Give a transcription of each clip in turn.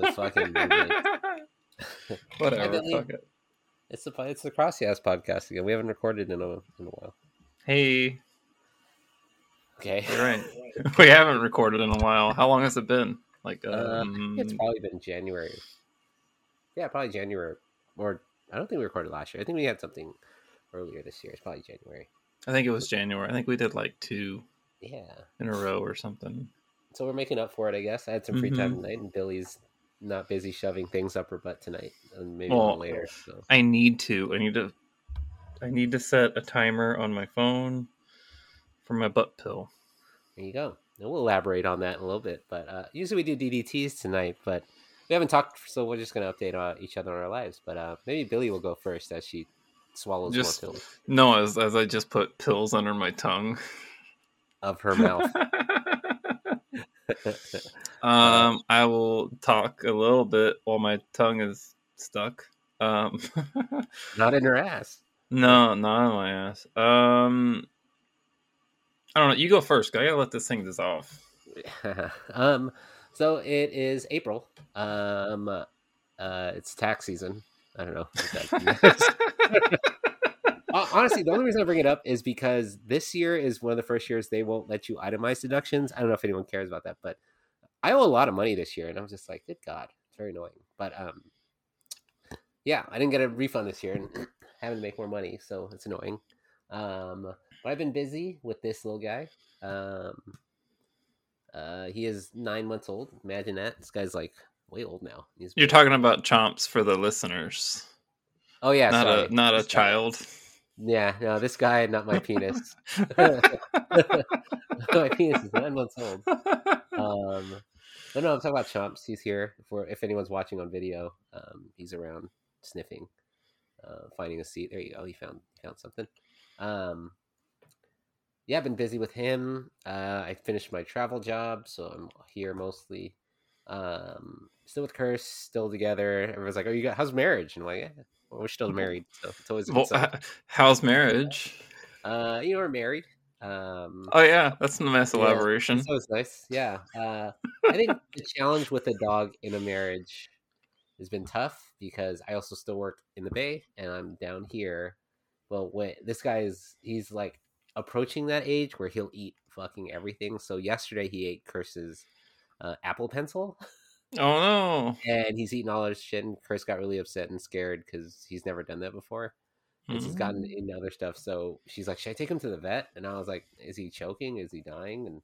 this fucking movement. Whatever. Fuck it. It's the it's the CrossYAAS podcast again. We haven't recorded in a in a while. Hey, Okay, you're right. we haven't recorded in a while. How long has it been? Like, Uh, um, it's probably been January. Yeah, probably January. Or I don't think we recorded last year. I think we had something earlier this year. It's probably January. I think it was January. I think we did like two Yeah. in a row or something. So we're making up for it, I guess. I had some free time Mhm. tonight, and Billie's not busy shoving things up her butt tonight, and maybe Well, later. So I need to. I need to. I need to set a timer on my phone for my butt pill. there you go. And we'll elaborate on that in a little bit. But uh, usually we do DDTs tonight, but we haven't talked, so we're just going to update uh, each other on our lives. But uh, maybe Billie will go first as she swallows Just- more pills No, as as I just put pills under my tongue. of her mouth. um, I will talk a little bit while my tongue is stuck. Um, not in your ass. no, not in my ass. Um, I don't know. You go first. I gotta let this thing dissolve. um, so it is April. Um, uh, it's tax season. I don't know. Hon- Honestly, the only reason I bring it up is because this year is one of the first years they won't let you itemize deductions. I don't know if anyone cares about that, but I owe a lot of money this year, and I'm just like, good God, it's very annoying. But um, yeah, I didn't get a refund this year, and having to make more money, so it's annoying. Um, but I've been busy with this little guy. Um, uh, he is nine months old. Imagine that. This guy's like way old now. He's You're talking about chomps for the listeners, Oh yeah, not sorry. a not a child. Yeah, no, this guy, not my penis. my penis is nine months old. Um, no, no, I'm talking about Chomps. He's here for if anyone's watching on video. Um, he's around sniffing, uh, finding a seat. There you go. He found found something. Um, yeah, I've been busy with him. Uh, I finished my travel job, so I'm here mostly. Um, still with Chris, still together. Everyone's like, "Oh, you got how's marriage?" And I'm like, "Yeah, well, we're still married, so it's always well, sign." h- how's marriage? Uh, you know, we're married. Um, Oh yeah, that's a nice Yeah, elaboration. so it's nice. Yeah. Uh, I think the challenge with a dog in a marriage has been tough because I also still work in the Bay and I'm down here. Well, when this guy is, he's like approaching that age where he'll eat fucking everything. So yesterday he ate Chris's uh, Apple Pencil Oh no. and he's eating all his shit. And Chris got really upset and scared because he's never done that before. And he's gotten Mm. into other stuff. So she's like, "Should I take him to the vet?" And I was like, "Is he choking? Is he dying?" And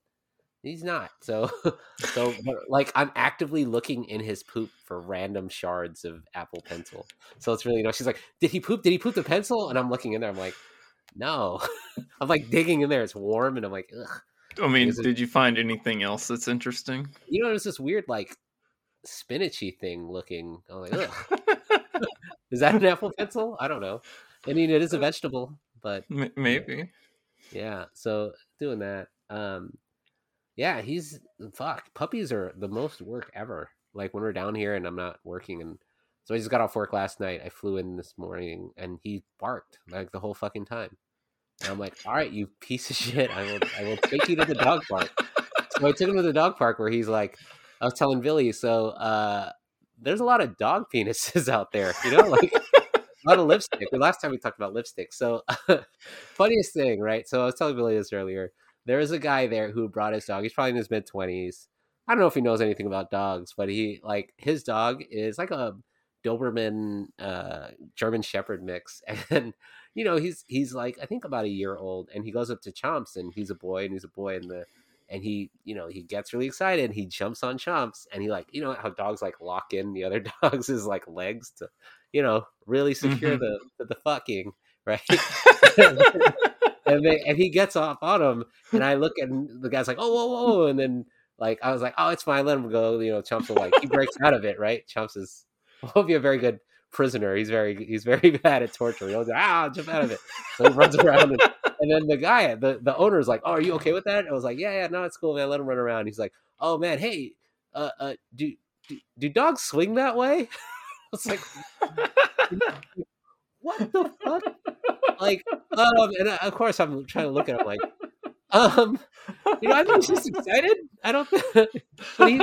he's not. So, so like I'm actively looking in his poop for random shards of Apple Pencil. So it's really you know she's like, "Did he poop? Did he poop the pencil?" And I'm looking in there. I'm like, "No." I'm like digging in there. It's warm, and I'm like, Ugh. I mean, did you find anything else that's interesting? you know, there's just weird like spinachy thing looking. I'm like, Ugh. is that an Apple Pencil? I don't know. I mean, it is a vegetable, but Maybe. yeah so doing that um yeah he's fuck puppies are the most work ever like when we're down here and i'm not working and so i just got off work last night i flew in this morning and he barked like the whole fucking time and i'm like all right you piece of shit i will i will take you to the dog park so i took him to the dog park where he's like i was telling billie so uh there's a lot of dog penises out there you know like a lot of lipstick. The last time we talked about lipstick. So, funniest thing, right? So, I was telling Billie this earlier. There is a guy there who brought his dog. He's probably in his mid 20s. I don't know if he knows anything about dogs, but he, like, his dog is like a Doberman uh, German Shepherd mix. And, you know, he's, he's like, I think about a year old. And he goes up to Chomps and he's a boy and he's a boy. And the, and he, you know, he gets really excited. And he jumps on Chomps and he, like, you know, how dogs like lock in the other dogs' is like legs to, you know, really secure Mhm. the, the fucking right. and they, and he gets off on him, and I look and the guy's like, oh whoa whoa, and then like I was like, oh it's fine, let him go. You know, Chomps will like he breaks out of it, right? Chomps is will be a very good prisoner. He's very he's very bad at torture. He'll ah, jump out of it. So he runs around, and, and then the guy, the the owner is like, oh, are you okay with that? I was like, yeah, yeah, no, it's cool, man. Let him run around. He's like, oh man, hey, uh, uh do do, do dogs swing that way? I was like, what the fuck? Like, um, and uh, of course I'm trying to look at him like, um, you know, I think he's just excited. I don't, but he,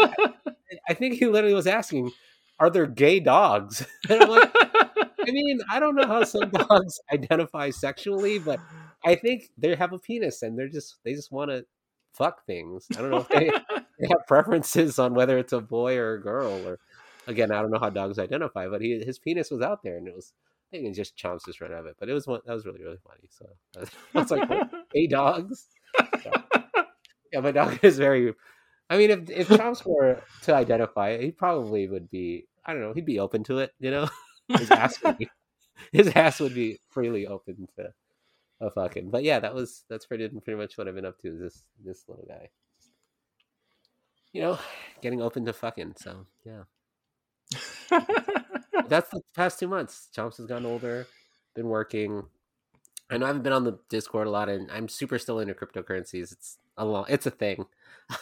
I think he literally was asking, "Are there gay dogs?" And I'm like, I mean, I don't know how some dogs identify sexually, but I think they have a penis and they're just they just want to fuck things. I don't know if they, they have preferences on whether it's a boy or a girl. Or again, I don't know how dogs identify, but he his penis was out there and it was. I think it just chomps just right out of it, but it was one that was really really funny. So I was like, "Hey, dogs!" So, yeah, my dog is very. I mean, if if Chomps were to identify, he probably would be. I don't know. He'd be open to it. You know, his ass would be, his ass would be freely open to a fucking. But yeah, that was that's pretty pretty much what I've been up to. Is this this little guy, you know, getting open to fucking. So yeah, that's the past two months. Chomps has gotten older, been working. I know I haven't been on the Discord a lot, and I'm super still into cryptocurrencies. It's a long, it's a thing,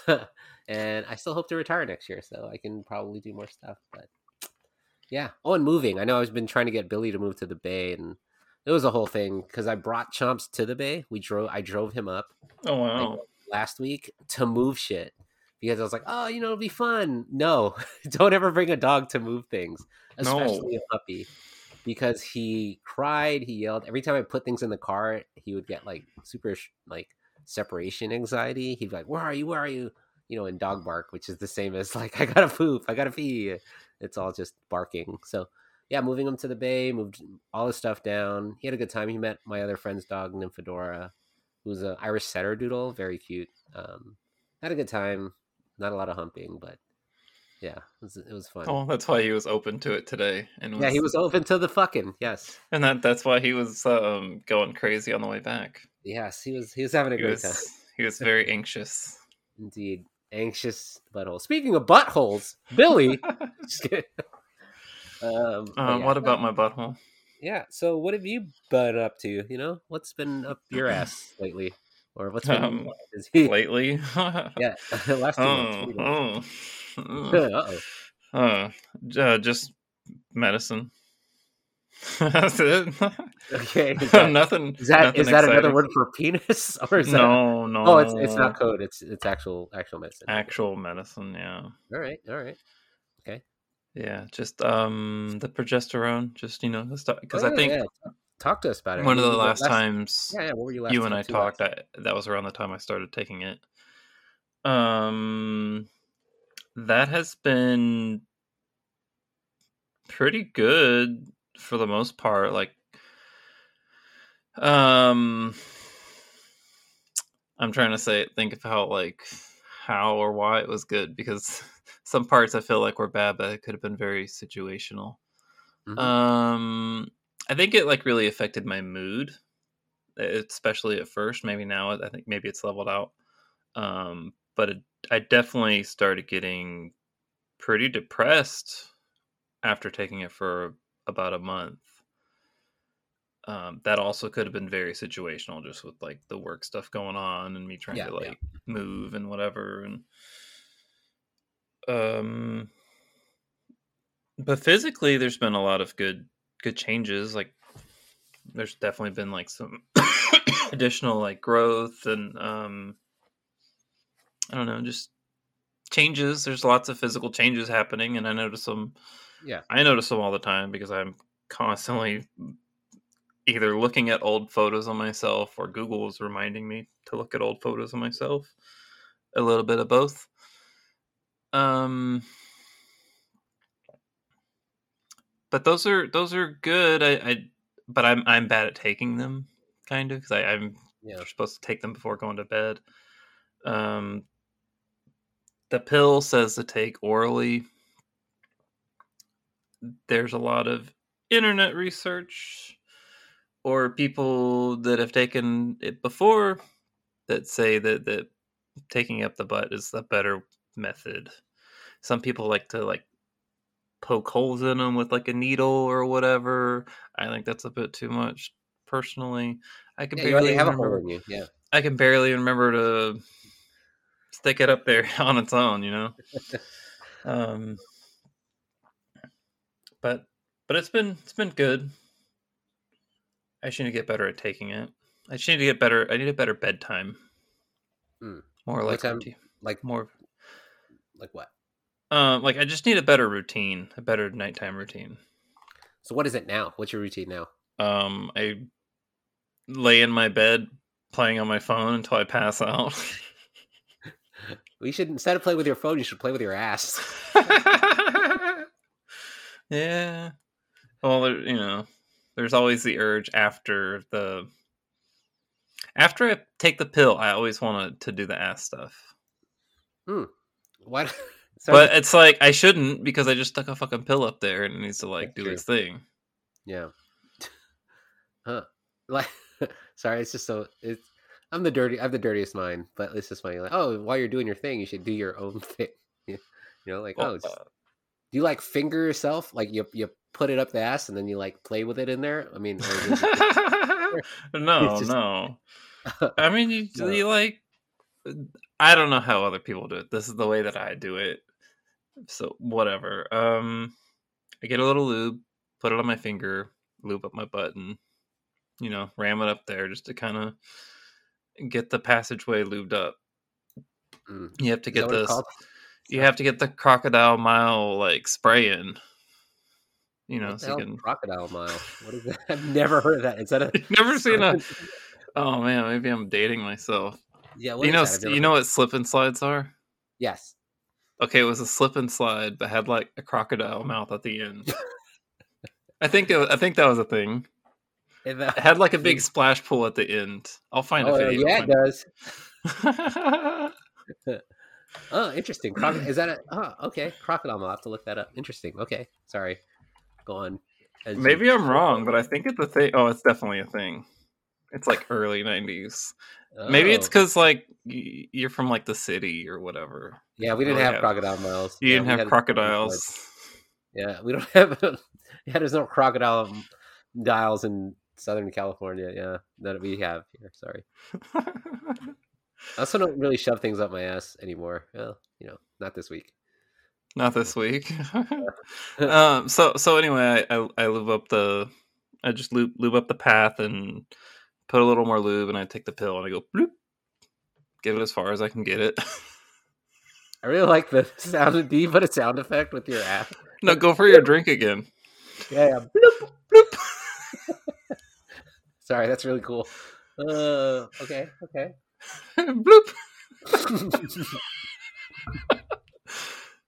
and I still hope to retire next year, so I can probably do more stuff. But yeah, oh, and moving. I know I've been trying to get Billie to move to the Bay, and it was a whole thing because I brought Chomps to the Bay. We drove, I drove him up. Oh wow! Like, last week to move shit because I was like, oh, you know, it'll be fun. No, don't ever bring a dog to move things, especially no. a puppy because he cried, he yelled. Every time I put things in the car, he would get like super like separation anxiety. He'd be like, "Where are you? Where are you?" You know, in dog bark, which is the same as like, "I gotta poop, I gotta pee." It's all just barking. So yeah, moving him to the bay, moved all his stuff down. He had a good time. He met my other friend's dog, Nymphadora, who's an Irish setter doodle, very cute. Um, had a good time. Not a lot of humping, but yeah, it was, it was fun. Oh, that's why he was open to it today. And was, yeah, he was open to the fucking yes. And that that's why he was um, going crazy on the way back. Yes, he was. He was having a he great was, time. He was very anxious. Indeed, anxious butthole. Speaking of buttholes, Billie. Um, uh, yeah, what about my butthole? Yeah. So, what have you been up to? You know, what's been up your ass lately? Or what's been um, lately? yeah, last two oh, months. Oh. uh, uh, just medicine. That's it. Okay. Is that, nothing. Is that nothing is that another word for penis? Or is no, that, no. Oh, it's it's not code. It's it's actual actual medicine. Actual medicine. Yeah. All right. All right. Yeah. Just um the progesterone. Just you know because oh, I think. Yeah. Talk to us about it. One of the last, last, times yeah, yeah, what were you, last you and I talked, I, that was around the time I started taking it. Um, that has been pretty good for the most part. Like, um, I'm trying to say, think of how like how or why it was good because some parts I feel like were bad, but it could have been very situational. Mm-hmm. Um, I think it like really affected my mood, especially at first. Maybe now, I think maybe it's leveled out. Um, but it, I definitely started getting pretty depressed after taking it for about a month. Um, that also could have been very situational, just with like the work stuff going on and me trying yeah, to like yeah. move and whatever. And um, but physically, there's been a lot of good good changes. Like there's definitely been like some additional like growth and um, I don't know, just changes. There's lots of physical changes happening, and I notice them. Yeah, I notice them all the time because I'm constantly either looking at old photos of myself or Google is reminding me to look at old photos of myself. A little bit of both. Um, but those are those are good. I, I but I'm I'm bad at taking them, kind of because I'm yeah. supposed to take them before going to bed. Um, the pill says to take orally. There's a lot of internet research or people that have taken it before that say that that taking up the butt is the better method. Some people like to like poke holes in them with like a needle or whatever. I think that's a bit too much personally. I can yeah, barely have remember, a hole in you. Yeah. I can barely remember to stick it up there on its own, you know. um, but but it's been it's been good. I should need to get better at taking it. I should need to get better. I need a better bedtime. Hmm. More like time, like more like what? Um, like I just need a better routine, a better nighttime routine. So what is it now? What's your routine now? Um, I lay in my bed playing on my phone until I pass out. We should instead of play with your phone, you should play with your ass. yeah. Well, there, you know, there's always the urge after the after I take the pill. I always wanted to do the ass stuff. Hmm. What? but it's like I shouldn't because I just stuck a fucking pill up there and it needs to like That's do true. its thing. Yeah. huh. Like, sorry, it's just so it's I'm the dirty. I have the dirtiest mind, but it's just funny. Like, oh, while you're doing your thing, you should do your own thing. you know, like, oh, just, uh, do you like finger yourself? Like you you put it up the ass and then you like play with it in there. I mean, no, just... no. I mean, you, no. you like. I don't know how other people do it. This is the way that I do it. So whatever. Um, I get a little lube, put it on my finger, lube up my button, you know, ram it up there just to kind of get the passageway lubed up. Mm. You have to get this. You have to get the crocodile mile like spray in. You know, so you can crocodile mile. What is that? I've never heard of that. Is that a never seen a? Oh man, maybe I'm dating myself. Yeah, you know, you know what slip and slides are? Yes. Okay, it was a slip and slide, but had like a crocodile mouth at the end. I think it, I think that was a thing. It had like a big splash pool at the end. I'll find oh, a video. Yeah, it does. oh, interesting. Croc- is that a? Oh, okay. Crocodile. I'll have to look that up. Interesting. Okay. Sorry. Go on. As Maybe you... I'm wrong, but I think it's a thing. Oh, it's definitely a thing. It's like early '90s. Oh. Maybe it's because like you're from like the city or whatever. Yeah, we didn't have, have, crocodile miles. You yeah, didn't have crocodiles. Yeah, we don't have. yeah, there's no crocodile dials in Southern California, yeah, that we have here. Sorry. I also don't really shove things up my ass anymore. Well, you know, not this week. Not this week. um. So so anyway, I, I I lube up the, I just loop lube up the path and put a little more lube, and I take the pill and I go bloop, get it as far as I can get it. I really like the sound. of you but a sound effect with your app. No, go for your drink again. Yeah, yeah. Bloop, bloop. Sorry, that's really cool. Uh, okay, okay. Bloop.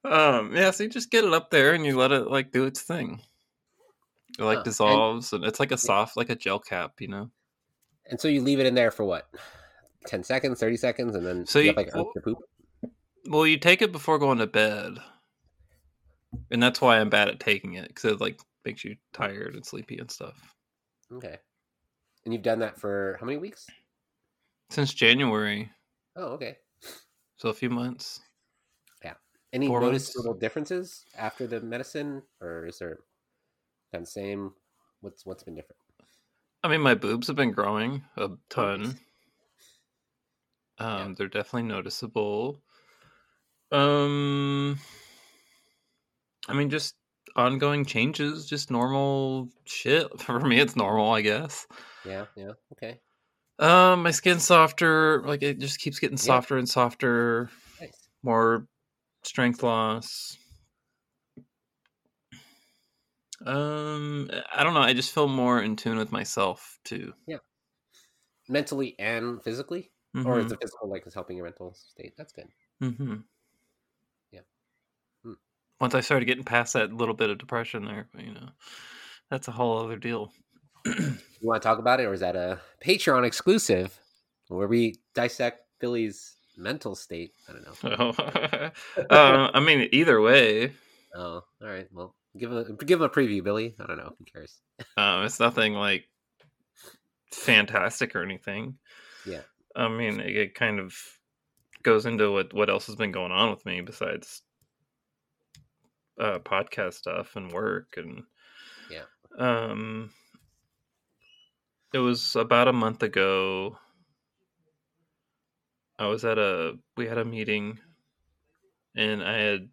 um, yeah, so you just get it up there and you let it like do its thing. It like dissolves and, and, it's like a soft, like a gel cap, you know. And so you leave it in there for what? Ten seconds, thirty seconds, and then so you, you like well, poop. Well, you take it before going to bed, and that's why I'm bad at taking it because it like makes you tired and sleepy and stuff. Okay. And you've done that for how many weeks? Since January. Oh, okay. So a few months. Yeah. Any Four noticeable months. differences after the medicine, or is there kind of same? What's what's been different? I mean, my boobs have been growing a ton. Um, yeah. they're definitely noticeable. Um, I mean, just ongoing changes, just normal shit. For me, it's normal, I guess. Yeah, yeah, okay. Um, my skin's softer. Like it just keeps getting softer yeah. and softer. Nice. More strength loss. Um, I don't know. I just feel more in tune with myself too. Yeah, mentally and physically, mm-hmm. or is mm-hmm. the physical like is helping your mental state? That's good. Mm-hmm. Yeah. Hmm. Once I started getting past that little bit of depression there, you know, that's a whole other deal you want to talk about it, or is that a Patreon exclusive where we dissect Billie's mental state? I don't know. uh, I mean, either way. Oh, all right. Well, give a give a preview, Billie. I don't know. Who cares? um, it's nothing like fantastic or anything. Yeah. I mean, it, it kind of goes into what what else has been going on with me besides uh, podcast stuff and work and yeah. Um, it was about a month ago. I was at a we had a meeting and I had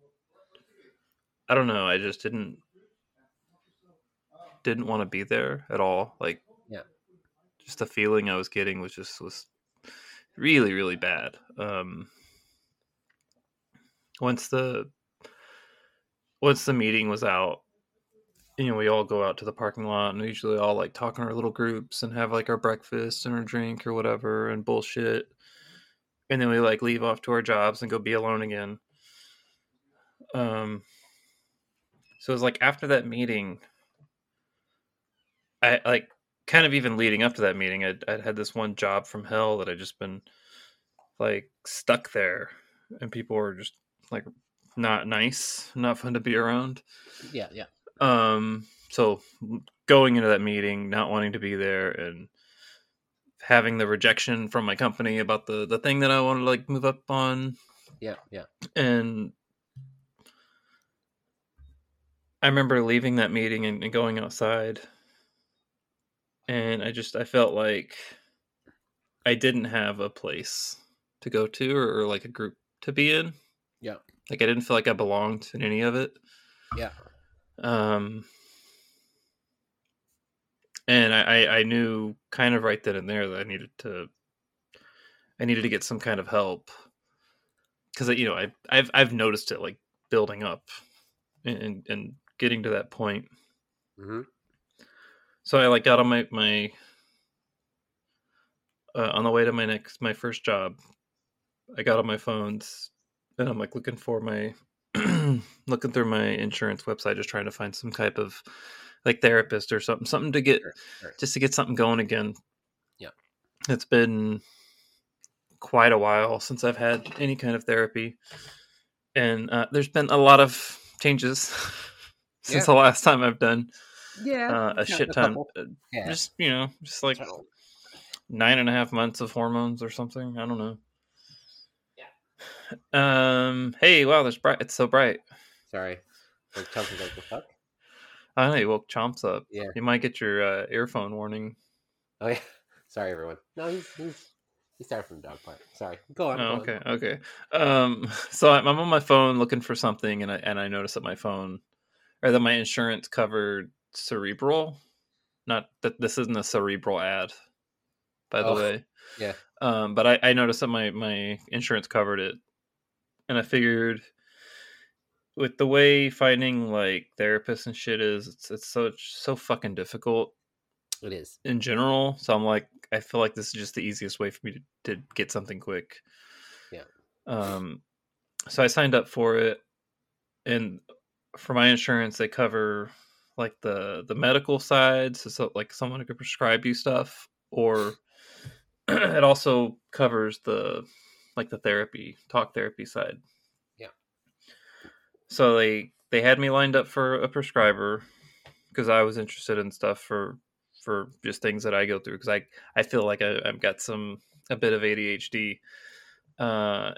I don't know, I just didn't didn't want to be there at all. Like yeah. Just the feeling I was getting was just was really really bad. Um once the once the meeting was out, you know, we all go out to the parking lot and we usually all like talk in our little groups and have like our breakfast and our drink or whatever and bullshit. And then we like leave off to our jobs and go be alone again. Um so it was like after that meeting I like kind of even leading up to that meeting I'd, I'd had this one job from hell that I'd just been like stuck there and people were just like not nice, not fun to be around. Yeah, yeah. Um, so going into that meeting, not wanting to be there, and having the rejection from my company about the the thing that I wanted to like move up on. Yeah, yeah. And I remember leaving that meeting and, and going outside, and I just I felt like I didn't have a place to go to or, or like a group to be in. Yeah. Like I didn't feel like I belonged in any of it. Yeah. Um and I, I, I knew kind of right then and there that I needed to I needed to get some kind of help because I you know I I've I've noticed it like building up and and getting to that point. Mm-hmm. So I like got on my my uh, on the way to my next my first job. I got on my phones and I'm like looking for my looking through my insurance website, just trying to find some type of like therapist or something, something to get Sure, sure. just to get something going again. Yeah. It's been quite a while since I've had any kind of therapy. And uh, there's been a lot of changes since Yeah. the last time I've done Yeah. uh, a shit a ton. couple. uh, Yeah. Just, you know, just like nine and a half months of hormones or something. I don't know. Yeah. Um. Hey, wow, there's bright. It's so bright. sorry. Like Chelsea's like the fuck. I know you woke Chomps up. Yeah. You might get your uh, earphone warning. Oh yeah. Sorry everyone. No, he's he's he started from the dog part. Sorry. Go on. Oh, go on. okay, okay. Um, so I'm I'm on my phone looking for something, and I and I noticed that my phone, or that my insurance covered cerebral. Not that this isn't a cerebral ad, by the Oh, way. yeah. Um, but I, I noticed that my my insurance covered it, and I figured, with the way finding like therapists and shit is, it's it's so so fucking difficult It is. in general. So I'm like, I feel like this is just the easiest way for me to, to get something quick. Yeah. Um, so I signed up for it, and for my insurance, they cover like the the medical side, so, so like someone who could prescribe you stuff, or it also covers the like the therapy, talk therapy side. Yeah. So they they had me lined up for a prescriber because I was interested in stuff for for just things that I go through because I I feel like I, I've got some a bit of ADHD. Uh,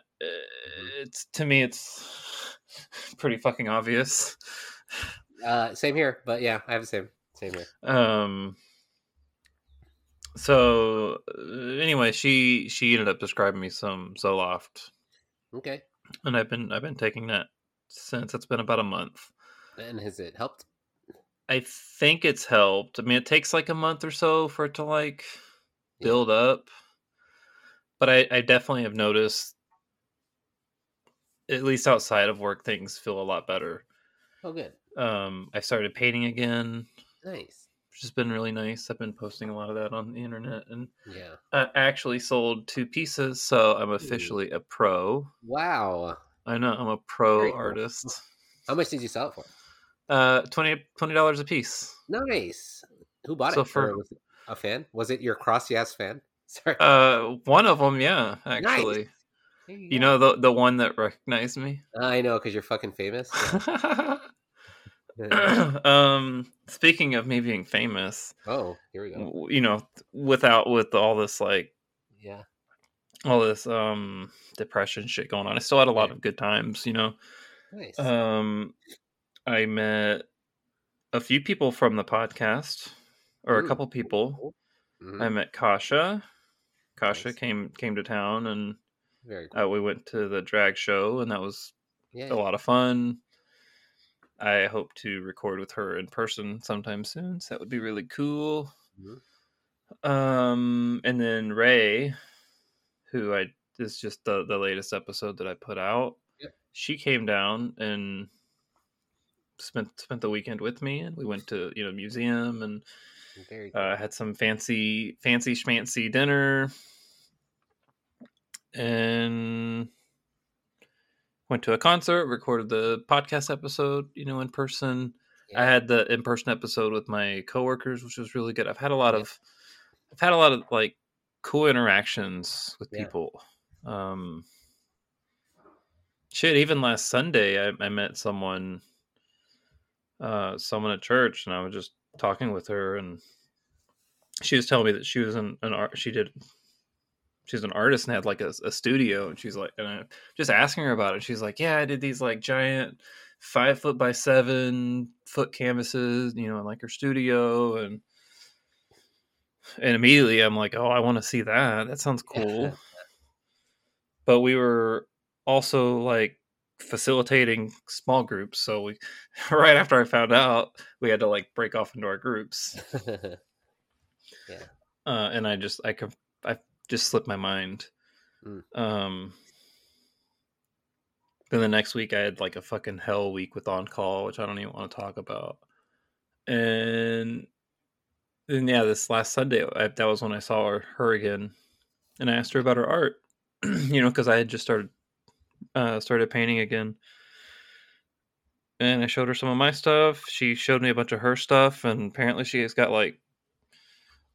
it's to me it's pretty fucking obvious. Uh, same here, but yeah, I have the same. Same here. Um. So uh, anyway, she she ended up describing me some Zoloft, Okay. and I've been I've been taking that since it's been about a month. And has it helped? I think it's helped. I mean, it takes like a month or so for it to like Yeah. build up, but I, I definitely have noticed, at least outside of work, things feel a lot better. Oh, good. Um, I started painting again, Nice. which has been really nice. I've been posting a lot of that on the internet, and Yeah. I actually sold two pieces, so I'm officially a pro. Wow. I know I'm a pro Very cool. artist. How much did you sell it for? Uh, 20 dollars a piece. Nice. Who bought So it? for- it a fan? Was it your CrossYAAS fan? Sorry. Uh, one of them, yeah, actually. There You go. know the the one that recognized me. I know because you're fucking famous. Um, speaking of me being famous, oh, here we go. you know, without with all this like Yeah. all this um depression shit going on, I still had a lot of good times. You know, Nice. um, I met a few people from the podcast, or a couple people. Mhm. I met Kasha. Kasha Nice. came came to town, and Very cool. uh, we went to the drag show, and that was a lot of fun. I hope to record with her in person sometime soon. So that would be really cool. Mhm. Um, and then Ray, who I is just the the latest episode that I put out. Yep. She came down and spent spent the weekend with me, and we went to you know museum and uh, had some fancy fancy schmancy dinner, and went to a concert. Recorded the podcast episode, you know, in person. I had the in person episode with my coworkers, which was really good. I've had a lot Yeah. of, I've had a lot of like cool interactions with Yeah. people. Um, shit, even last Sunday, I, I met someone, uh, someone at church, and I was just talking with her, and she was telling me that she was an, an art. She did. She's an artist and had like a, a studio, and she's like, and I just asking her about it. She's like, "Yeah, I did these like giant five foot by seven foot canvases, you know, in like her studio and and immediately I'm like, oh, I want to see that. That sounds cool. but we were also like facilitating small groups, so we right after I found out, we had to like break off into our groups. Yeah. Uh, and I just I could I just slipped my mind. Mm. Um then the next week I had like a fucking hell week with on call, which I don't even want to talk about. And then yeah, this last Sunday I, that was when I saw her, her again, and I asked her about her art. you know, because I had just started uh, started painting again, and I showed her some of my stuff. She showed me a bunch of her stuff, and apparently she has got like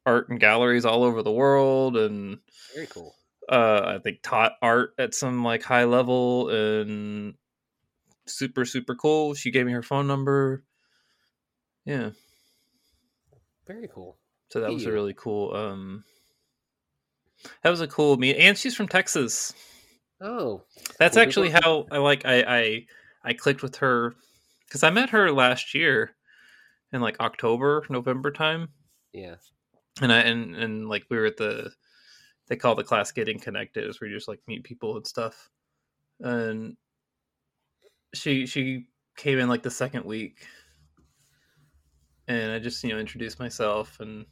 art and galleries all over the world, and Very cool. uh i think taught art at some like high level and super super cool. She gave me her phone number. Yeah. Very cool. so that was a really cool um that was a cool meet and she's from texas. Oh, that's actually how i like i i i clicked with her because i met her last year in like october november time. Yeah. And I and and like we were at the they call the class getting connected is where you just like meet people and stuff. And she she came in like the second week and I just, you know, introduced myself and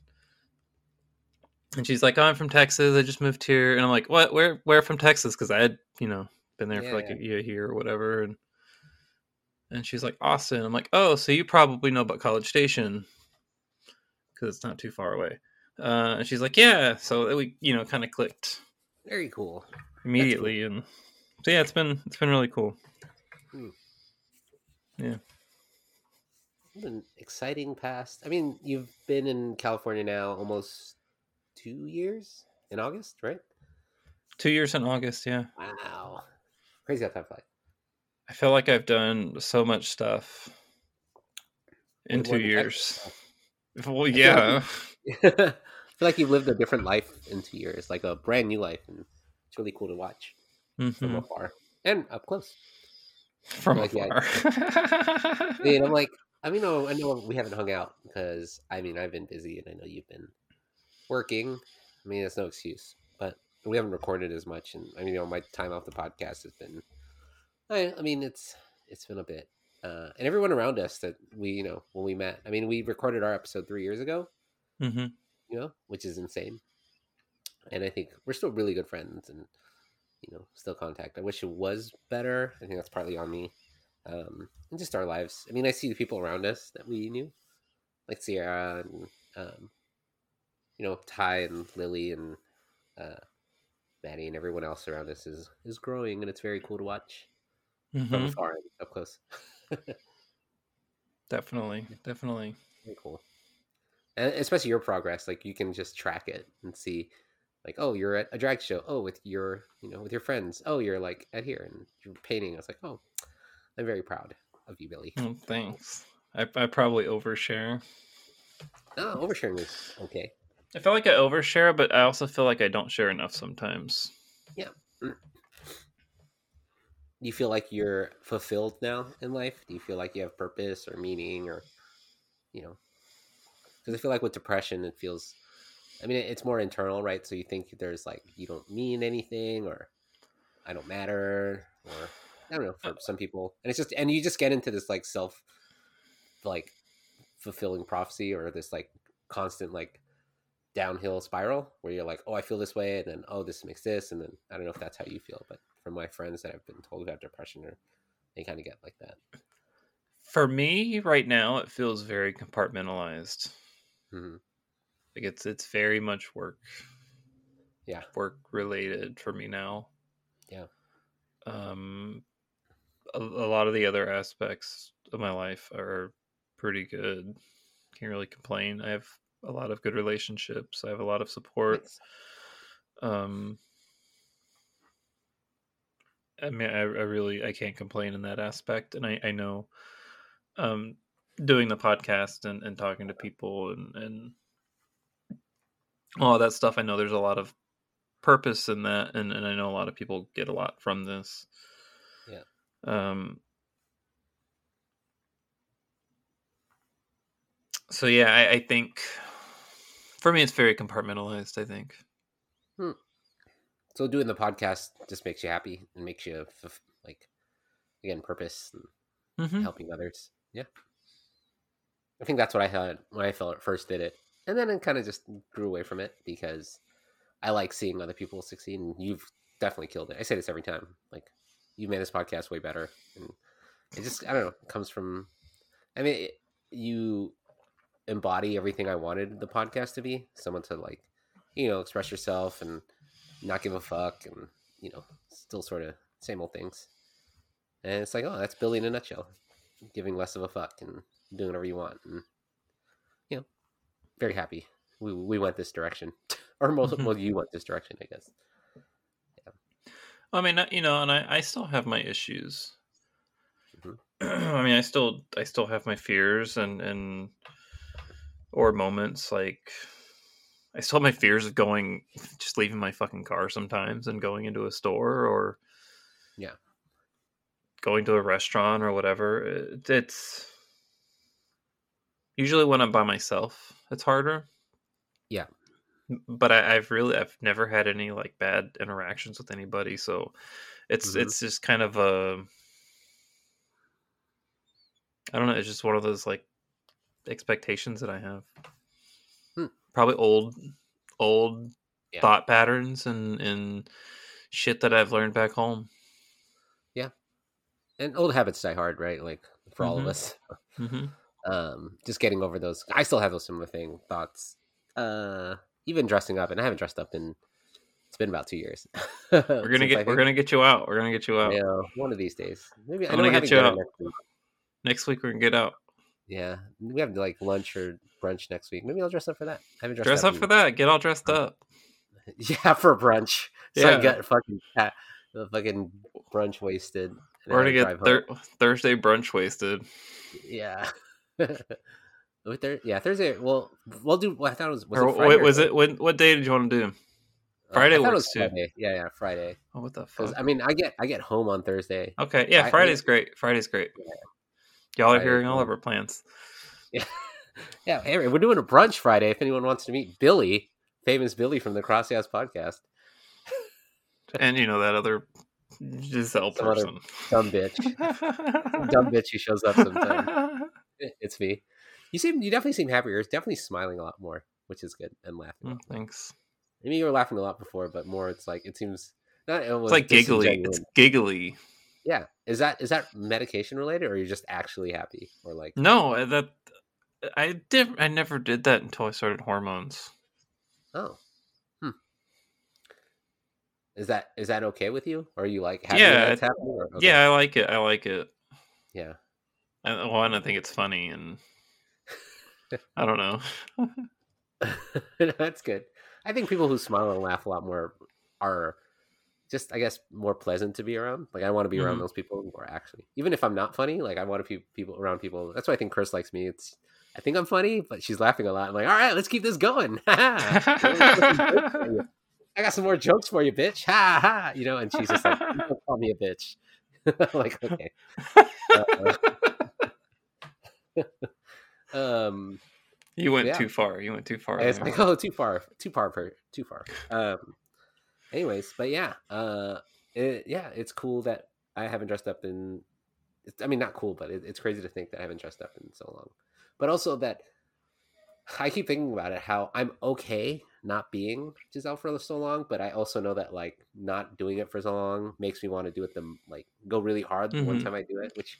and she's like, oh, I'm from Texas. I just moved here. And I'm like, what? Where? Where from Texas? Because I had, you know, been there for like Yeah. a year here or whatever. And and she's like, Austin. I'm like, oh, so you probably know about College Station because it's not too far away. Uh, and she's like, yeah. So we, you know, kind of clicked Very cool. immediately, and so yeah, it's been it's been really cool. What an exciting past. I mean, you've been in California now almost two years in August, right? Two years in August, yeah. Wow. Crazy how time flies. I feel like I've done so much stuff in two more than Texas years. Well, yeah. I feel like you've lived a different life in two years, like a brand new life, and it's really cool to watch from Mhm. afar and up close. From like, yeah. afar. I mean, I'm like, I mean, no, I know we haven't hung out because I mean, I've been busy and I know you've been working. I mean, it's no excuse, but we haven't recorded as much, and I mean, you know, my time off the podcast has been. I, I mean, it's it's been a bit, uh, and everyone around us that we, you know, when we met. I mean, we recorded our episode three years ago, hmm you know, which is insane. And I think we're still really good friends, and you know, still contact. I wish it was better. I think that's partly on me, um, and just our lives. I mean, I see the people around us that we knew, like Sierra and um, you know Ty and Lily and uh, Maddie and everyone else around us is is growing, and it's very cool to watch from hmm afar and up close. Definitely, definitely. Very cool. And especially your progress, like you can just track it and see, like, oh, you're at a drag show. Oh, with your, you know, with your friends. Oh, you're like at here and you're painting. I was like, oh, I'm very proud of you, Billie. Oh, thanks. I, I probably overshare. Oh, oversharing is okay. I feel like I overshare, but I also feel like I don't share enough sometimes. Yeah. Mm. Do you feel like you're fulfilled now in life? Do you feel like you have purpose or meaning or, you know, because I feel like with depression, it feels, I mean, it's more internal, right? So you think there's like, you don't mean anything or I don't matter or I don't know for some people. And it's just, and you just get into this like self, like fulfilling prophecy or this like constant like downhill spiral where you're like, oh, I feel this way. And then, oh, this makes this. And then I don't know if that's how you feel, but from my friends that I've been told about depression or they kind of get like that. For me, right now, it feels very compartmentalized. Mhm. Like it's it's very much work. Yeah. Work related for me now. Yeah. Um a, a lot of the other aspects of my life are pretty good. Can't really complain. I have a lot of good relationships. I have a lot of support. Nice. Um I mean I, I really I can't complain in that aspect and I, I know um doing the podcast and, and talking to people and, and all that stuff I know there's a lot of purpose in that and, and I know a lot of people get a lot from this. Yeah. Um so yeah, I, I think for me it's very compartmentalized, I think. So doing the podcast just makes you happy and makes you f- like again purpose and Mm-hmm. helping others. Yeah, I think that's what I thought when I first did it, and then it kind of just grew away from it because I like seeing other people succeed, and you've definitely killed it. I say this every time, like you made this podcast way better, and it just I don't know comes from. I mean, it, you embody everything I wanted the podcast to be. Someone to like, you know, express yourself and not give a fuck, and you know, still sort of same old things. And it's like, oh, that's Billie in a nutshell. Giving less of a fuck and doing whatever you want. And, you know, very happy. We, we went this direction. or most, Mhm. well, you went this direction, I guess. I mean, uh, you know, and I, I still have my issues. Mhm. I mean, I still I still have my fears and and or moments like I still have my fears of going just leaving my fucking car sometimes and going into a store or Yeah. going to a restaurant or whatever. It, it's usually when I'm by myself, it's harder. Yeah. But I, I've really I've never had any like bad interactions with anybody, so it's Mhm. it's just kind of a I don't know. It's just one of those like expectations that I have. Hmm. Probably old, old Yeah. thought patterns and and shit that I've learned back home. Yeah. And old habits die hard, right? Like for all of Mhm. us. hmm Um, just getting over those. I still have those similar thing thoughts. Uh, even dressing up, and I haven't dressed up in. It's been about two years. We're gonna get we're gonna get you out. We're gonna get you out Yeah, one of these days. Maybe I I'm gonna get you out. next week. next week. We're gonna get out. Yeah, we have like lunch or brunch next week. Maybe I'll dress up for that. I haven't dressed Dress up in- for that. Get all dressed up. Yeah, for brunch. So I Yeah. got fucking cat, the fucking brunch wasted. We're gonna get thir- Thursday brunch wasted. Yeah. Yeah, Thursday. Well, we'll do. Well, I thought it was. Was or it Friday wait, or was it when? What day did you want to do? Uh, Friday it works was too. Friday. Yeah, yeah, Friday. Oh, what the fuck? I mean, I get I get home on Thursday. Okay, yeah, I- I- Friday's great. Friday's great. Y'all are Friday's hearing all of our plans. Yeah, hey, we're doing a brunch Friday. If anyone wants to meet Billie, famous Billy from the CrossYAAS podcast, and you know that other Giselle Some other dumb bitch, dumb bitch who shows up sometimes. It's me. You seem you definitely seem happier. You're definitely smiling a lot more, which is good, and laughing. Mm. Thanks. Maybe you were laughing a lot before, but more. It's like it seems not. It It's like giggly. It's giggly. Yeah. Is that is that medication related, or you're you just actually happy, or like? No, uh, that I did. I never did that until I started hormones. Oh. Hmm. Is that is that okay with you? Or are you like happy Yeah, happening? Okay. Yeah, I like it. I like it. Yeah. I, one, I think it's funny, and I don't know. That's good. I think people who smile and laugh a lot more are just, I guess, more pleasant to be around. Like I want to be around Mhm. those people who are actually, even if I'm not funny, like I want to be people around people. That's why I think Chris likes me. It's, I think I'm funny, but she's laughing a lot. I'm like, all right, let's keep this going. I got some more jokes for you, bitch. Ha ha. You know, and she's just like, don't call me a bitch. like, okay. Uh, um, you went Yeah. too far. You went too far. it's like, oh, too far, too far, per, too far. Um, anyways, but yeah, uh, it, yeah, it's cool that I haven't dressed up in. It's, I mean, not cool, but it, it's crazy to think that I haven't dressed up in so long. But also that I keep thinking about it, how I'm okay not being Giselle for so long, but I also know that like not doing it for so long makes me want to do it the like go really hard the one Mhm. time I do it, which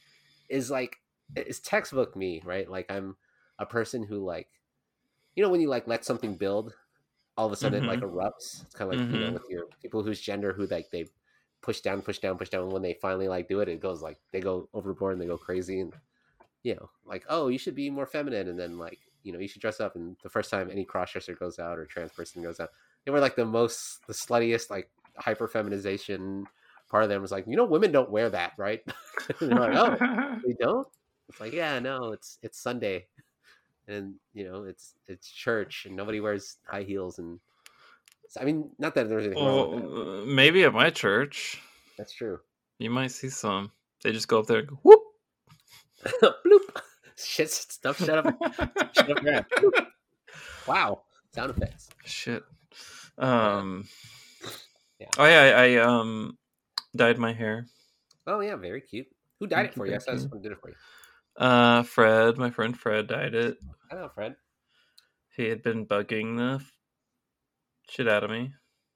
is like it's textbook me, right? Like I'm a person who like, you know, when you like let something build, all of a sudden Mhm. it like erupts. It's kind of like you know Mhm. with your people whose gender who like they push down, push down, push down. And when they finally like do it, it goes like they go overboard and they go crazy and you know like oh you should be more feminine and then like you know you should dress up. And the first time any crossdresser goes out or trans person goes out, they were like the most the sluttiest like hyper feminization part of them was like you know women don't wear that right. and they're like oh they don't it's like yeah no it's it's sunday and you know it's it's church and nobody wears high heels and i mean not that there's anything wrong with that. well, uh, maybe at my church, that's true you might see some. They just go up there and go, whoop. bloop shit stuff shut up shut up man. Wow sound effects Shit. Um. Yeah. Oh yeah, I, I um dyed my hair. oh yeah very cute who dyed it for you i you. someone did it for you Uh, Fred, my friend Fred, dyed it. i know fred He had been bugging the shit out of me.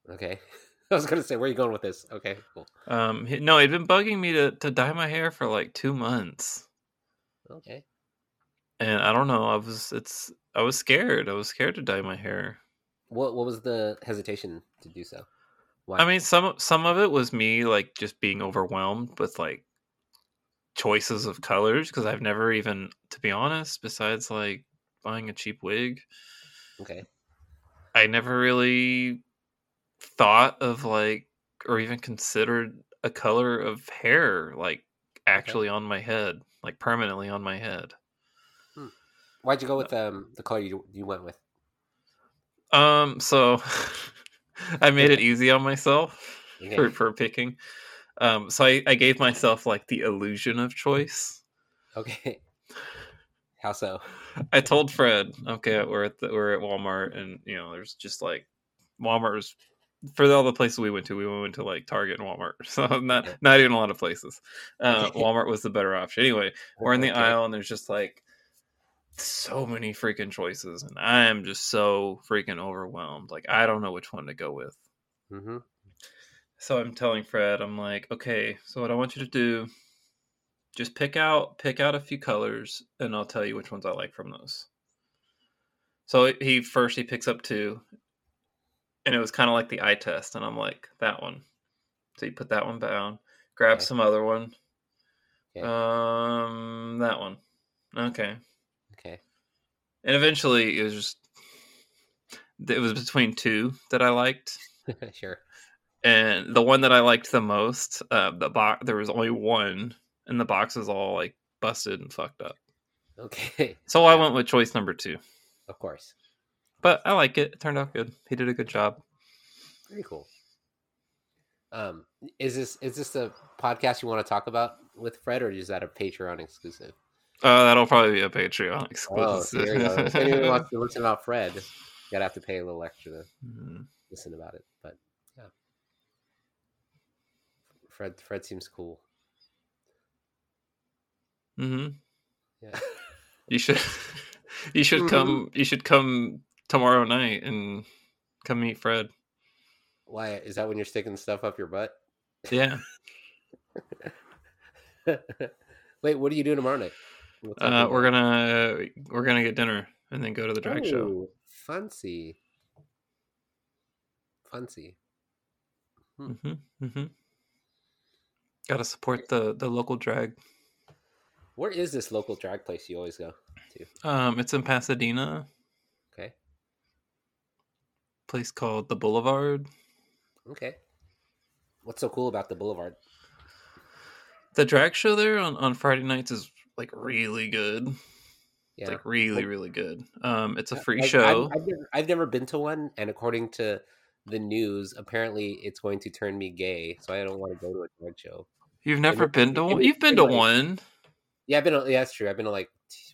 okay i was gonna say where are you going with this okay cool Um, he, no, he'd been bugging me to to dye my hair for like two months, okay and I don't know. I was it's I was scared. I was scared to dye my hair. what what was the hesitation to do so why I mean, some some of it was me like just being overwhelmed with like choices of colors because I've never even, to be honest, besides like buying a cheap wig, okay I never really thought of like or even considered a color of hair like actually on my head, like permanently on my head. why'd you go with um the color you you went with Um, so I made it easy on myself Okay. for, for picking. Um, so I, I gave myself like the illusion of choice. Okay. How so? I told Fred, okay, we're at the, we're at Walmart, and you know, there's just like Walmart was for all the places we went to. We went to like Target and Walmart, so not not even a lot of places. Uh, Walmart was the better option. Anyway, we're in the Okay. aisle, and there's just like so many freaking choices, and I am just so freaking overwhelmed. Like I don't know which one to go with. Mm-hmm. So I'm telling Fred, I'm like, okay, so what I want you to do, just pick out pick out a few colors, and I'll tell you which ones I like from those. So he first he picks up two, and it was kind of like the eye test, and I'm like, that one. So you put that one down, grab Okay. some other one. Um, that one. Okay, Okay. and eventually it was just it was between two that I liked. sure. And the one that I liked the most, uh, the box there was only one, and the box was all like busted and fucked up. Okay. So I went with choice number two, Of course. but I like it. It turned out good. He did a good job. Very cool. Um, is this is this a podcast you want to talk about with Fred, or is that a Patreon exclusive? Uh, that'll probably be a Patreon Oh, exclusive. there you go. If anyone wants to listen about Fred, you gotta have to pay a little extra to Mhm. listen about it. But yeah, Fred Fred seems cool. Mhm. Yeah. You should, you should Mhm. come. You should come tomorrow night and come meet Fred. Why is that when you're sticking stuff up your butt? Yeah. Wait, what are you doing tomorrow night? Uh, we're gonna we're gonna get dinner and then go to the drag show. Fancy. Fancy. hmm hmm Got to support the the local drag. Where is this local drag place you always go to? Um, it's in Pasadena, Okay. place called the Boulevard. Okay. What's so cool about the Boulevard? The drag show there on, on Friday nights is like really good. Yeah. It's like really really good. Um, it's a free Like, show. I've, I've, never, I've never been to one, and according to the news, apparently it's going to turn me gay, so I don't want to go to a drag show. You've never been to one. You've been to one. Yeah, I've been. To, yeah, that's true. I've been to like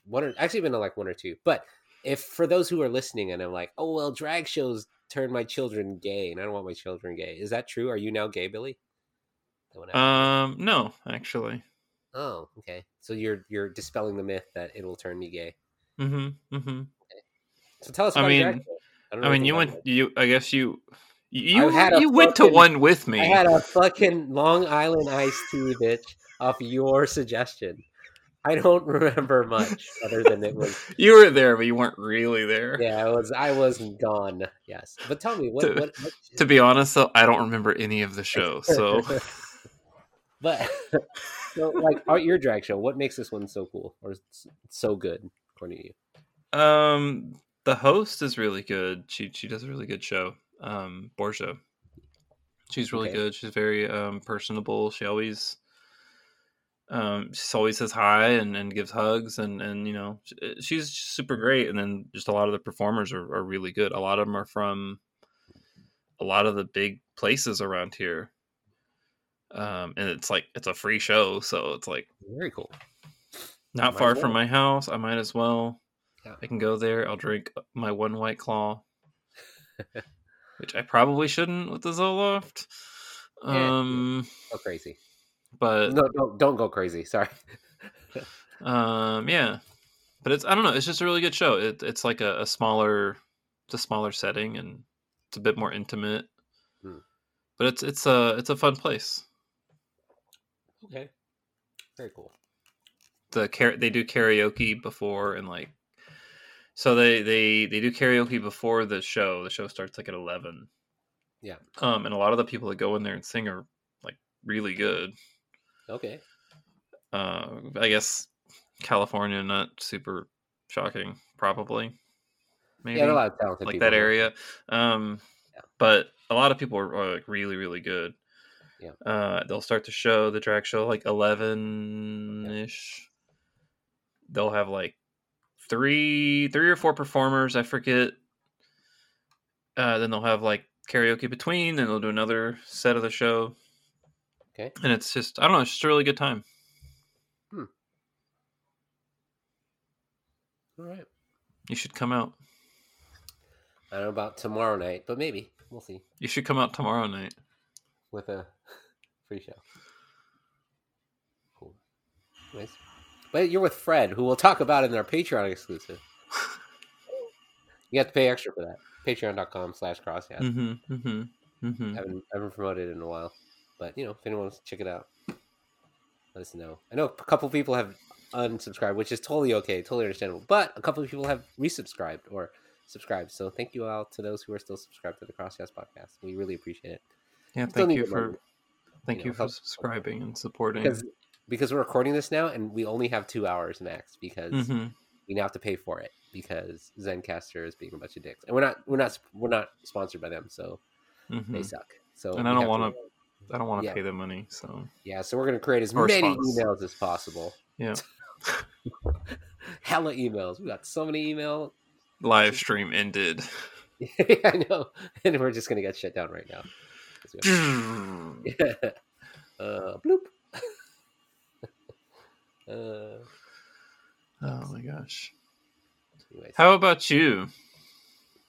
one or actually been to like one or two. But if for those who are listening and I'm like, oh well, drag shows turn my children gay, and I don't want my children gay. Is that true? Are you now gay, Billie? That one happened. Um, no, actually. oh, okay. So you're you're dispelling the myth that it will turn me gay. Mm-hmm. Mm-hmm. So tell us. I About a drag mean- show. I mean, you went. You. I guess you. You. You went to one with me. I had a fucking Long Island iced tea, bitch, off your suggestion. I don't remember much other than it was. you were there, but you weren't really there. Yeah, I was. I wasn't gone. Yes, but tell me what. To, what, what to be honest, though, I don't remember any of the show. So, but so like our, your drag show, what makes this one so cool or so good, according to you? Um, the host is really good. She she does a really good show. Um, Borgia. She's really okay. good. She's very um personable. She always um, she always says hi and, and gives hugs and, and you know eh, she's super great and then just a lot of the performers are, are really good a lot of them are from a lot of the big places around here um, and it's like it's a free show so it's like very cool not far from my house i might as well yeah. i can go there i'll drink my one white claw which i probably shouldn't with the zoloft um yeah, go crazy but no, don't don't go crazy. Sorry. um, yeah, but it's I don't know. It's just a really good show. It, it's like a, a smaller, it's a smaller setting and it's a bit more intimate. Hmm. But it's it's a it's a fun place. Okay, very cool. The car- they do karaoke before and like so they they they do karaoke before the show. The show starts like at eleven. Yeah. Um, and a lot of the people that go in there and sing are like really good. Okay. Uh, I guess California, not super shocking, probably. Maybe yeah, a lot of talented like that area. Um, yeah. but a lot of people are, are, like really, really good. Yeah. Uh, they'll start the show, the drag show, like eleven ish. Yeah. They'll have like three, three or four performers. I forget. Uh, then they'll have like karaoke between. Then they'll do another set of the show. Okay. And it's just I don't know, it's just a really good time. Hmm. All right. You should come out. I don't know about tomorrow night, but maybe we'll see. You should come out tomorrow night with a free show. Cool. Nice. But you're with Fred, who we'll talk about in our Patreon exclusive. you have to pay extra for that. Patreon.com slash crosscast. Mm-hmm, mm-hmm, mm-hmm. Haven't, haven't promoted it in a while. But you know, if anyone wants to check it out, let us know. I know a couple people have unsubscribed, which is totally okay, totally understandable. But a couple of people have resubscribed or subscribed. So thank you all to those who are still subscribed to the Crosscast podcast. We really appreciate it. Yeah, thank you for thank you, you for subscribing and supporting. Because, because we're recording this now and we only have two hours max because mm-hmm. we now have to pay for it because Zencastr is being a bunch of dicks. And we're not we're not we're not sponsored by them, so mm-hmm. they suck. So and I don't want to I don't want to yeah. pay the money, so yeah. So we're gonna create as many emails as possible. Yeah, hella emails. We got so many email. Live stream ended. yeah, I know, and we're just gonna get shut down right now. yeah. Uh, bloop. Uh, oh my gosh. Anyways. How about you?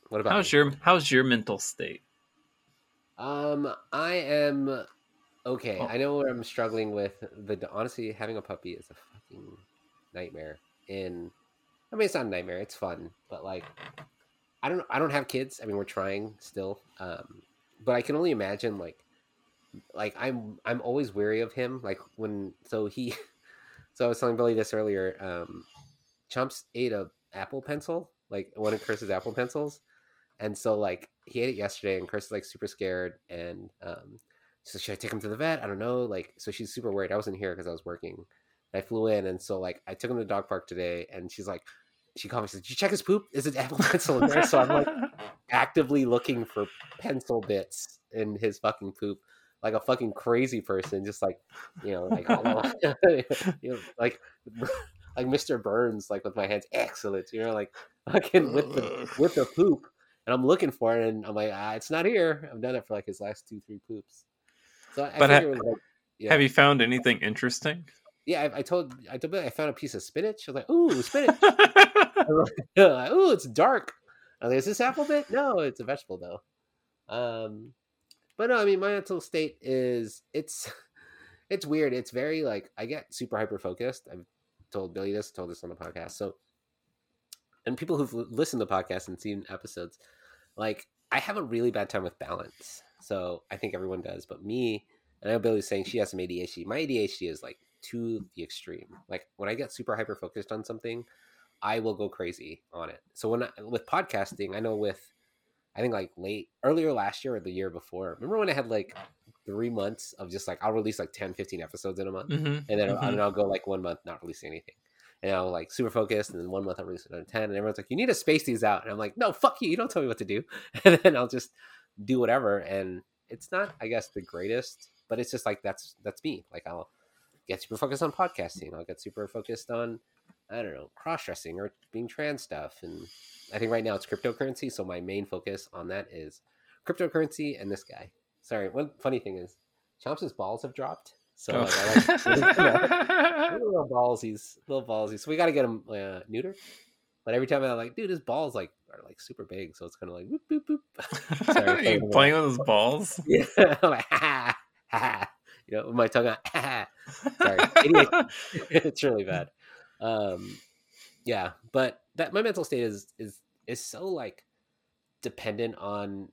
What about how's me? your how's your mental state? Um, I am okay. Oh. I know where I'm struggling with the honestly having a puppy is a fucking nightmare. In I mean, it's not a nightmare. It's fun, but like, I don't. I don't have kids. I mean, we're trying still. Um, but I can only imagine like, like I'm. I'm always wary of him. Like when so he. So I was telling Billie this earlier. Um, Chomps ate a Apple pencil, like one of Chris's Apple pencils, and so like he ate it yesterday, and Chris is like super scared, and um, so should I take him to the vet? I don't know. Like, so she's super worried. I wasn't here because I was working. I flew in, and so like I took him to the dog park today, and she's like, she called me, says, "Did you check his poop? Is it apple pencil in there?" so I'm like actively looking for pencil bits in his fucking poop, like a fucking crazy person, just like you know, like you know, like like Mr. Burns, like with my hands, excellent, you know, like fucking with the with the poop and I'm looking for it, and I'm like, ah, it's not here. I've done it for like his last two, three poops. So I, but ha- like, yeah. have you found anything interesting? Yeah, I, I, told I told I found a piece of spinach. I was like, ooh, spinach. like, ooh, it's dark. I like, is this apple bit? No, it's a vegetable though. Um, but no, I mean, my mental state is it's it's weird. It's very like I get super hyper focused. I've told Billie this, told this on the podcast. So and people who've listened to podcast and seen episodes, like I have a really bad time with balance. So I think everyone does, but me and I know Billie's saying she has some ADHD. My ADHD is like to the extreme. Like when I get super hyper focused on something, I will go crazy on it. So when I, with podcasting, I know with I think like late earlier last year or the year before. Remember when I had like three months of just like I'll release like 10, 15 episodes in a month, mm-hmm. and then mm-hmm. I'll, I'll go like one month not releasing anything. And I'll like super focused, and then one month I'll release another ten, and everyone's like, "You need to space these out." And I'm like, "No, fuck you! You don't tell me what to do." And then I'll just do whatever, and it's not, I guess, the greatest, but it's just like that's that's me. Like I'll get super focused on podcasting. I'll get super focused on I don't know cross dressing or being trans stuff, and I think right now it's cryptocurrency. So my main focus on that is cryptocurrency and this guy. Sorry, one funny thing is, Chomps' balls have dropped. So oh. like, I like little ballsies, little ballsies. So we got to get him uh, neutered. But every time I'm like, dude, his balls like are like super big, so it's kind of like boop boop boop. Sorry, you playing with his balls? Yeah, I'm like ha ha ha. You know, with my tongue out. Ha, ha. Sorry, it's really bad. Um, yeah, but that my mental state is is is so like dependent on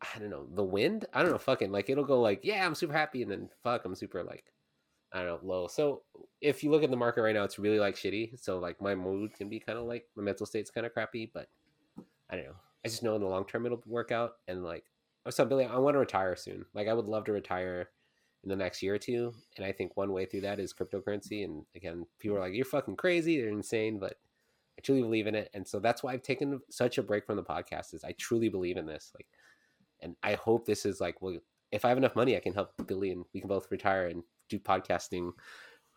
I don't know the wind. I don't know fucking like it'll go like yeah I'm super happy and then fuck I'm super like I don't know low. So if you look at the market right now, it's really like shitty. So like my mood can be kind of like my mental state's kind of crappy, but I don't know. I just know in the long term it'll work out. And like telling Billie, I want to retire soon. Like I would love to retire in the next year or two. And I think one way through that is cryptocurrency. And again, people are like, "You're fucking crazy. They're insane," but I truly believe in it. And so that's why I've taken such a break from the podcast. Is I truly believe in this. Like, and I hope this is like, well, if I have enough money, I can help Billie and we can both retire and do podcasting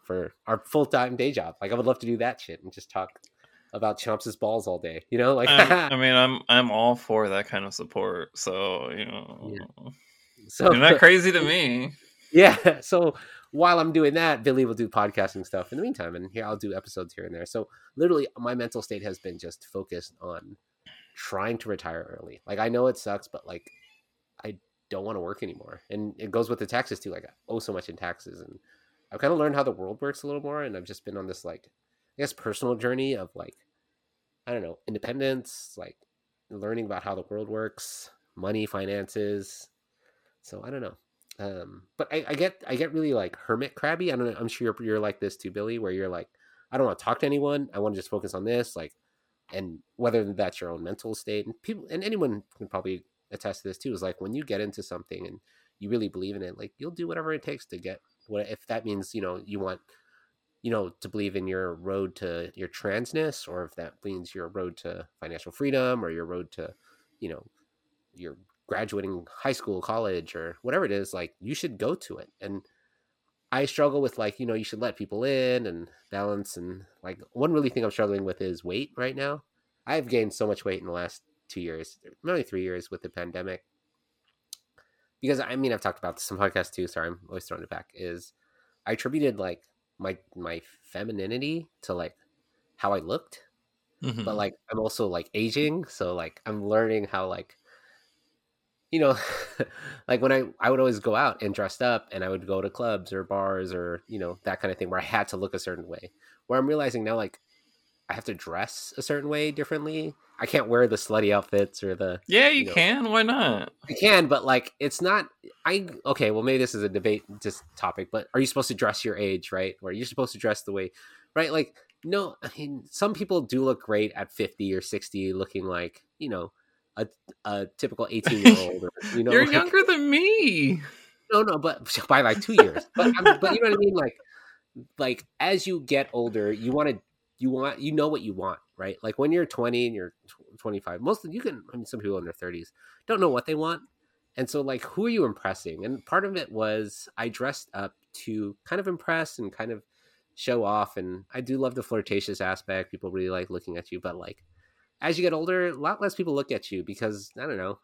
for our full time day job. Like, I would love to do that shit and just talk about Chomps' balls all day. You know, like I mean, I'm I'm all for that kind of support. So you know, yeah. so you're not crazy to me. Yeah. So while I'm doing that, Billie will do podcasting stuff in the meantime, and here I'll do episodes here and there. So literally, my mental state has been just focused on trying to retire early. Like I know it sucks, but like I don't want to work anymore, and it goes with the taxes too. Like I owe so much in taxes, and I've kind of learned how the world works a little more, and I've just been on this like I guess personal journey of like I don't know independence, like learning about how the world works, money, finances. So I don't know. Um, but I, I, get I get really like hermit crabby. I don't know, I'm sure you're, you're like this too, Billie, where you're like, I don't want to talk to anyone. I want to just focus on this. Like, and whether that's your own mental state and people and anyone can probably attest to this too, is like when you get into something and you really believe in it, like you'll do whatever it takes to get what if that means, you know, you want you know, to believe in your road to your transness, or if that means your road to financial freedom, or your road to, you know, your graduating high school, college, or whatever it is, like you should go to it. And I struggle with like, you know, you should let people in and balance. And like one really thing I'm struggling with is weight right now. I've gained so much weight in the last two years, maybe three years with the pandemic. Because I mean, I've talked about this in podcasts too. Sorry, I'm always throwing it back. Is I attributed like my my femininity to like how I looked, mm-hmm. but like I'm also like aging, so like I'm learning how like you know, like when I I would always go out and dressed up, and I would go to clubs or bars or you know that kind of thing where I had to look a certain way. Where I'm realizing now, like I have to dress a certain way differently. I can't wear the slutty outfits or the yeah. You, you know, can. Why not? I can, but like it's not. I okay. Well, maybe this is a debate just topic, but are you supposed to dress your age right? Or are you supposed to dress the way right? Like no. I mean, some people do look great at fifty or sixty, looking like you know a a typical eighteen year old. You know, you're like, younger than me. No, no, but by like two years. But but you know what I mean. Like like as you get older, you want to you want you know what you want right like when you're 20 and you're 25 most of you can i mean some people in their 30s don't know what they want and so like who are you impressing and part of it was i dressed up to kind of impress and kind of show off and i do love the flirtatious aspect people really like looking at you but like as you get older a lot less people look at you because i don't know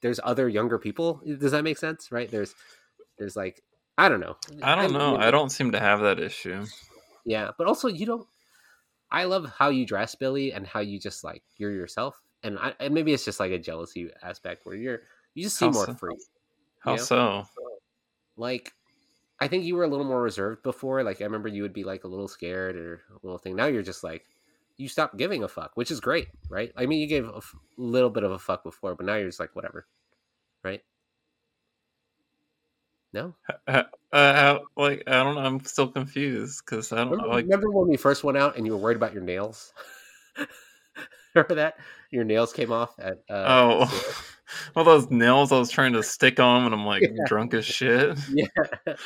there's other younger people does that make sense right there's there's like i don't know i don't know i don't seem to have that issue yeah but also you don't I love how you dress, Billie, and how you just like you're yourself. And I, and maybe it's just like a jealousy aspect where you're you just seem how more so? free. How you know? so? Like, I think you were a little more reserved before. Like, I remember you would be like a little scared or a little thing. Now you're just like you stop giving a fuck, which is great, right? I mean, you gave a f- little bit of a fuck before, but now you're just like whatever, right? No. Uh, uh, like I don't know. I'm still confused because I don't remember, like. Remember when we first went out and you were worried about your nails? remember that your nails came off at? Uh, oh, all those nails I was trying to stick on when I'm like yeah. drunk as shit. Yeah,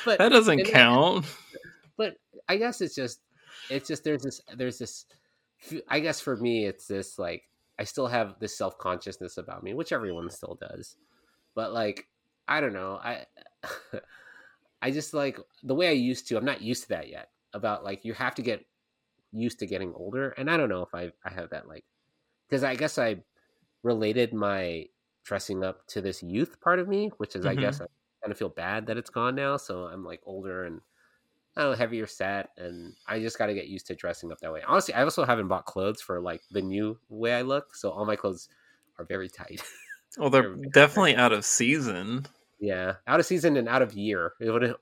but that doesn't count. But I guess it's just, it's just there's this there's this. I guess for me, it's this like I still have this self consciousness about me, which everyone still does. But like, I don't know, I. I just like the way I used to. I'm not used to that yet. About like you have to get used to getting older, and I don't know if I I have that like because I guess I related my dressing up to this youth part of me, which is mm-hmm. I guess I kind of feel bad that it's gone now. So I'm like older and I don't know heavier set, and I just got to get used to dressing up that way. Honestly, I also haven't bought clothes for like the new way I look, so all my clothes are very tight. Well, they're definitely out of season. Yeah, out of season and out of year,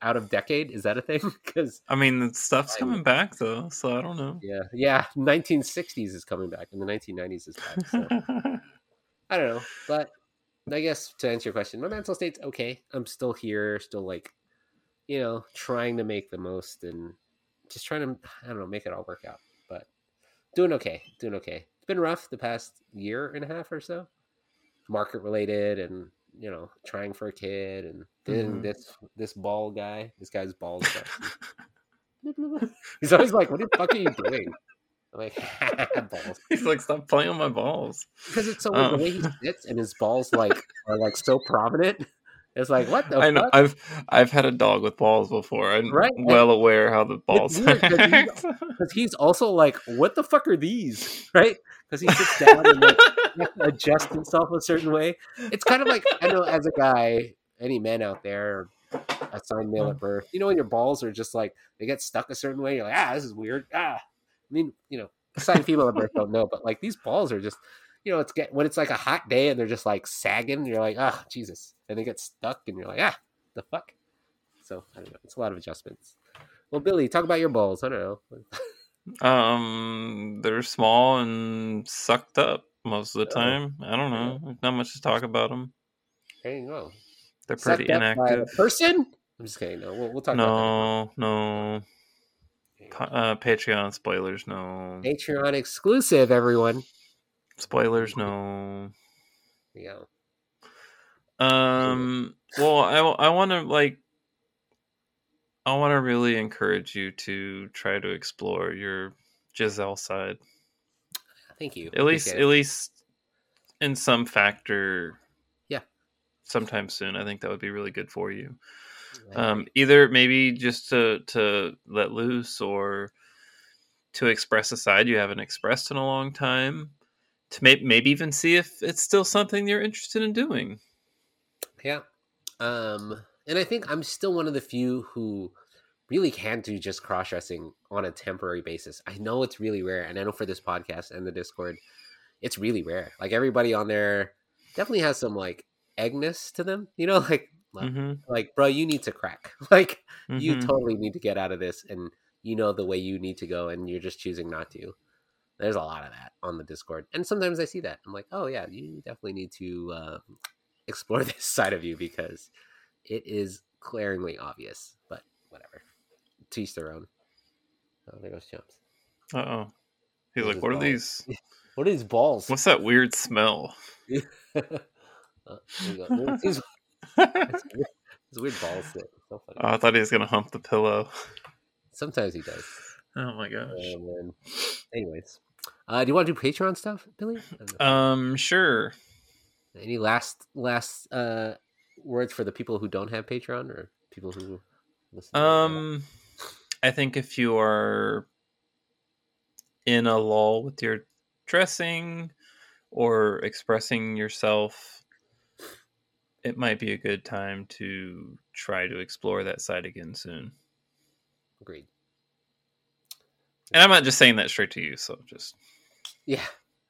out of decade. Is that a thing? Because I mean, the stuff's I, coming back though, so I don't know. Yeah, yeah. 1960s is coming back, and the 1990s is back. So. I don't know, but I guess to answer your question, my mental state's okay. I'm still here, still like, you know, trying to make the most and just trying to, I don't know, make it all work out. But doing okay, doing okay. It's been rough the past year and a half or so, market related and you know, trying for a kid, and then mm-hmm. this this ball guy, this guy's balls. He's always like, "What the fuck are you doing?" I'm like, balls. He's like, "Stop playing on my balls." Because it's so um. the way he sits, and his balls like are like so prominent. It's like what the I know. Fuck? I've I've had a dog with balls before. I'm right? well aware how the balls because he's, he's, also like, what the fuck are these? Right? Because he sits down and like, adjust himself a certain way. It's kind of like I know as a guy, any men out there assigned male at birth, you know, when your balls are just like they get stuck a certain way, you're like, ah, this is weird. Ah, I mean, you know, assigned female at birth don't know, but like these balls are just, you know, it's get when it's like a hot day and they're just like sagging, you're like, ah, Jesus, and they get stuck, and you're like, ah, the fuck. So I don't know. It's a lot of adjustments. Well, Billie, talk about your balls. I don't know. um, they're small and sucked up most of the oh, time. I don't know. Not much to talk about them. There you go. They're pretty inactive. person? I'm just kidding. No, we'll, we'll talk. About that. No, no. Uh, Patreon spoilers, no. Patreon exclusive, everyone. Spoilers, no. Yeah. Um. Well, I I want to like. I want to really encourage you to try to explore your Giselle side. Thank you. At least, at least in some factor. Yeah. Sometime soon, I think that would be really good for you. Um, either maybe just to to let loose or to express a side you haven't expressed in a long time. To may- maybe even see if it's still something you're interested in doing. Yeah. Um, and I think I'm still one of the few who really can do just cross dressing on a temporary basis. I know it's really rare, and I know for this podcast and the Discord, it's really rare. Like everybody on there definitely has some like eggness to them, you know, like mm-hmm. like bro, you need to crack. Like mm-hmm. you totally need to get out of this, and you know the way you need to go, and you're just choosing not to. There's a lot of that on the Discord, and sometimes I see that I'm like, oh yeah, you definitely need to uh, explore this side of you because it is glaringly obvious. But whatever teach their own. Oh, there goes Chomps. Uh oh. He's like, what balls. are these? what are these balls? What's that weird smell? uh, it's, it's weird balls. So oh, I thought he was gonna hump the pillow. Sometimes he does. Oh my gosh. Um, anyways, uh, do you want to do Patreon stuff, Billie? Um, sure. Any last last uh words for the people who don't have Patreon or people who listen? Um. I think if you are in a lull with your dressing or expressing yourself, it might be a good time to try to explore that side again soon. Agreed. And I'm not just saying that straight to you, so just yeah,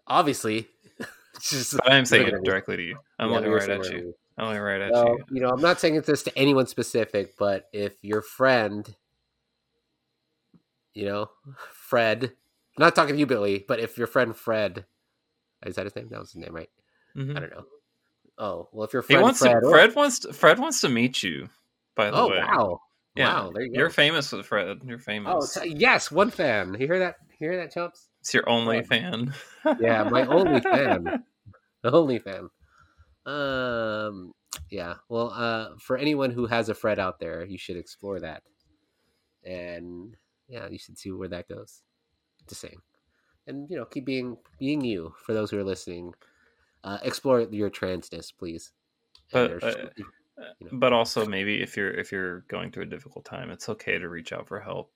obviously. just I am saying it directly to you. I'm yeah, looking right at you. I'm looking right at you. You know, I'm not saying this to anyone specific, but if your friend you know, Fred. I'm not talking to you, Billie, but if your friend Fred, is that his name? That was his name, right? Mm-hmm. I don't know. Oh well, if your friend he wants Fred, to, Fred wants to, Fred wants to meet you. By the Oh way, wow, Yeah, wow, there you go. you're famous with Fred. You're oh famous. t- yes, one fan. You hear that? You hear that, chomps? it's your only oh. fan. Yeah, my only fan. The only fan. Um, yeah. Well, uh, for anyone who has a Fred out there, you should explore that, and yeah, you should see where that goes. Just saying, and you know, keep being being you. For those who are listening, uh, explore your transness, please. But, uh, you know. But also, maybe if you're if you're going through a difficult time, it's okay to reach out for help.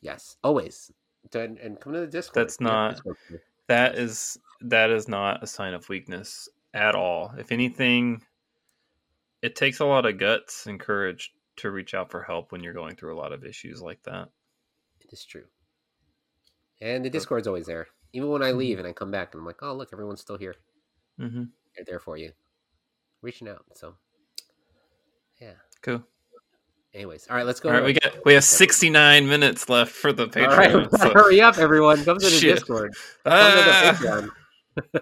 yes, always, and, and come to the Discord. That's not-. That is that is not a sign of weakness at all. If anything, it takes a lot of guts and courage to reach out for help when you're going through a lot of issues like that. It is true. And the Discord's always there. Even when I leave and I come back and I'm like, oh look, everyone's still here. hmm They're there for you. Reaching out. So. Cool. Anyways, all right, let's go. All right, we got we have 69 minutes left for the All right, Patreon. so- hurry up, everyone. Come to the Shit. Discord. Come to the Ah! Patreon.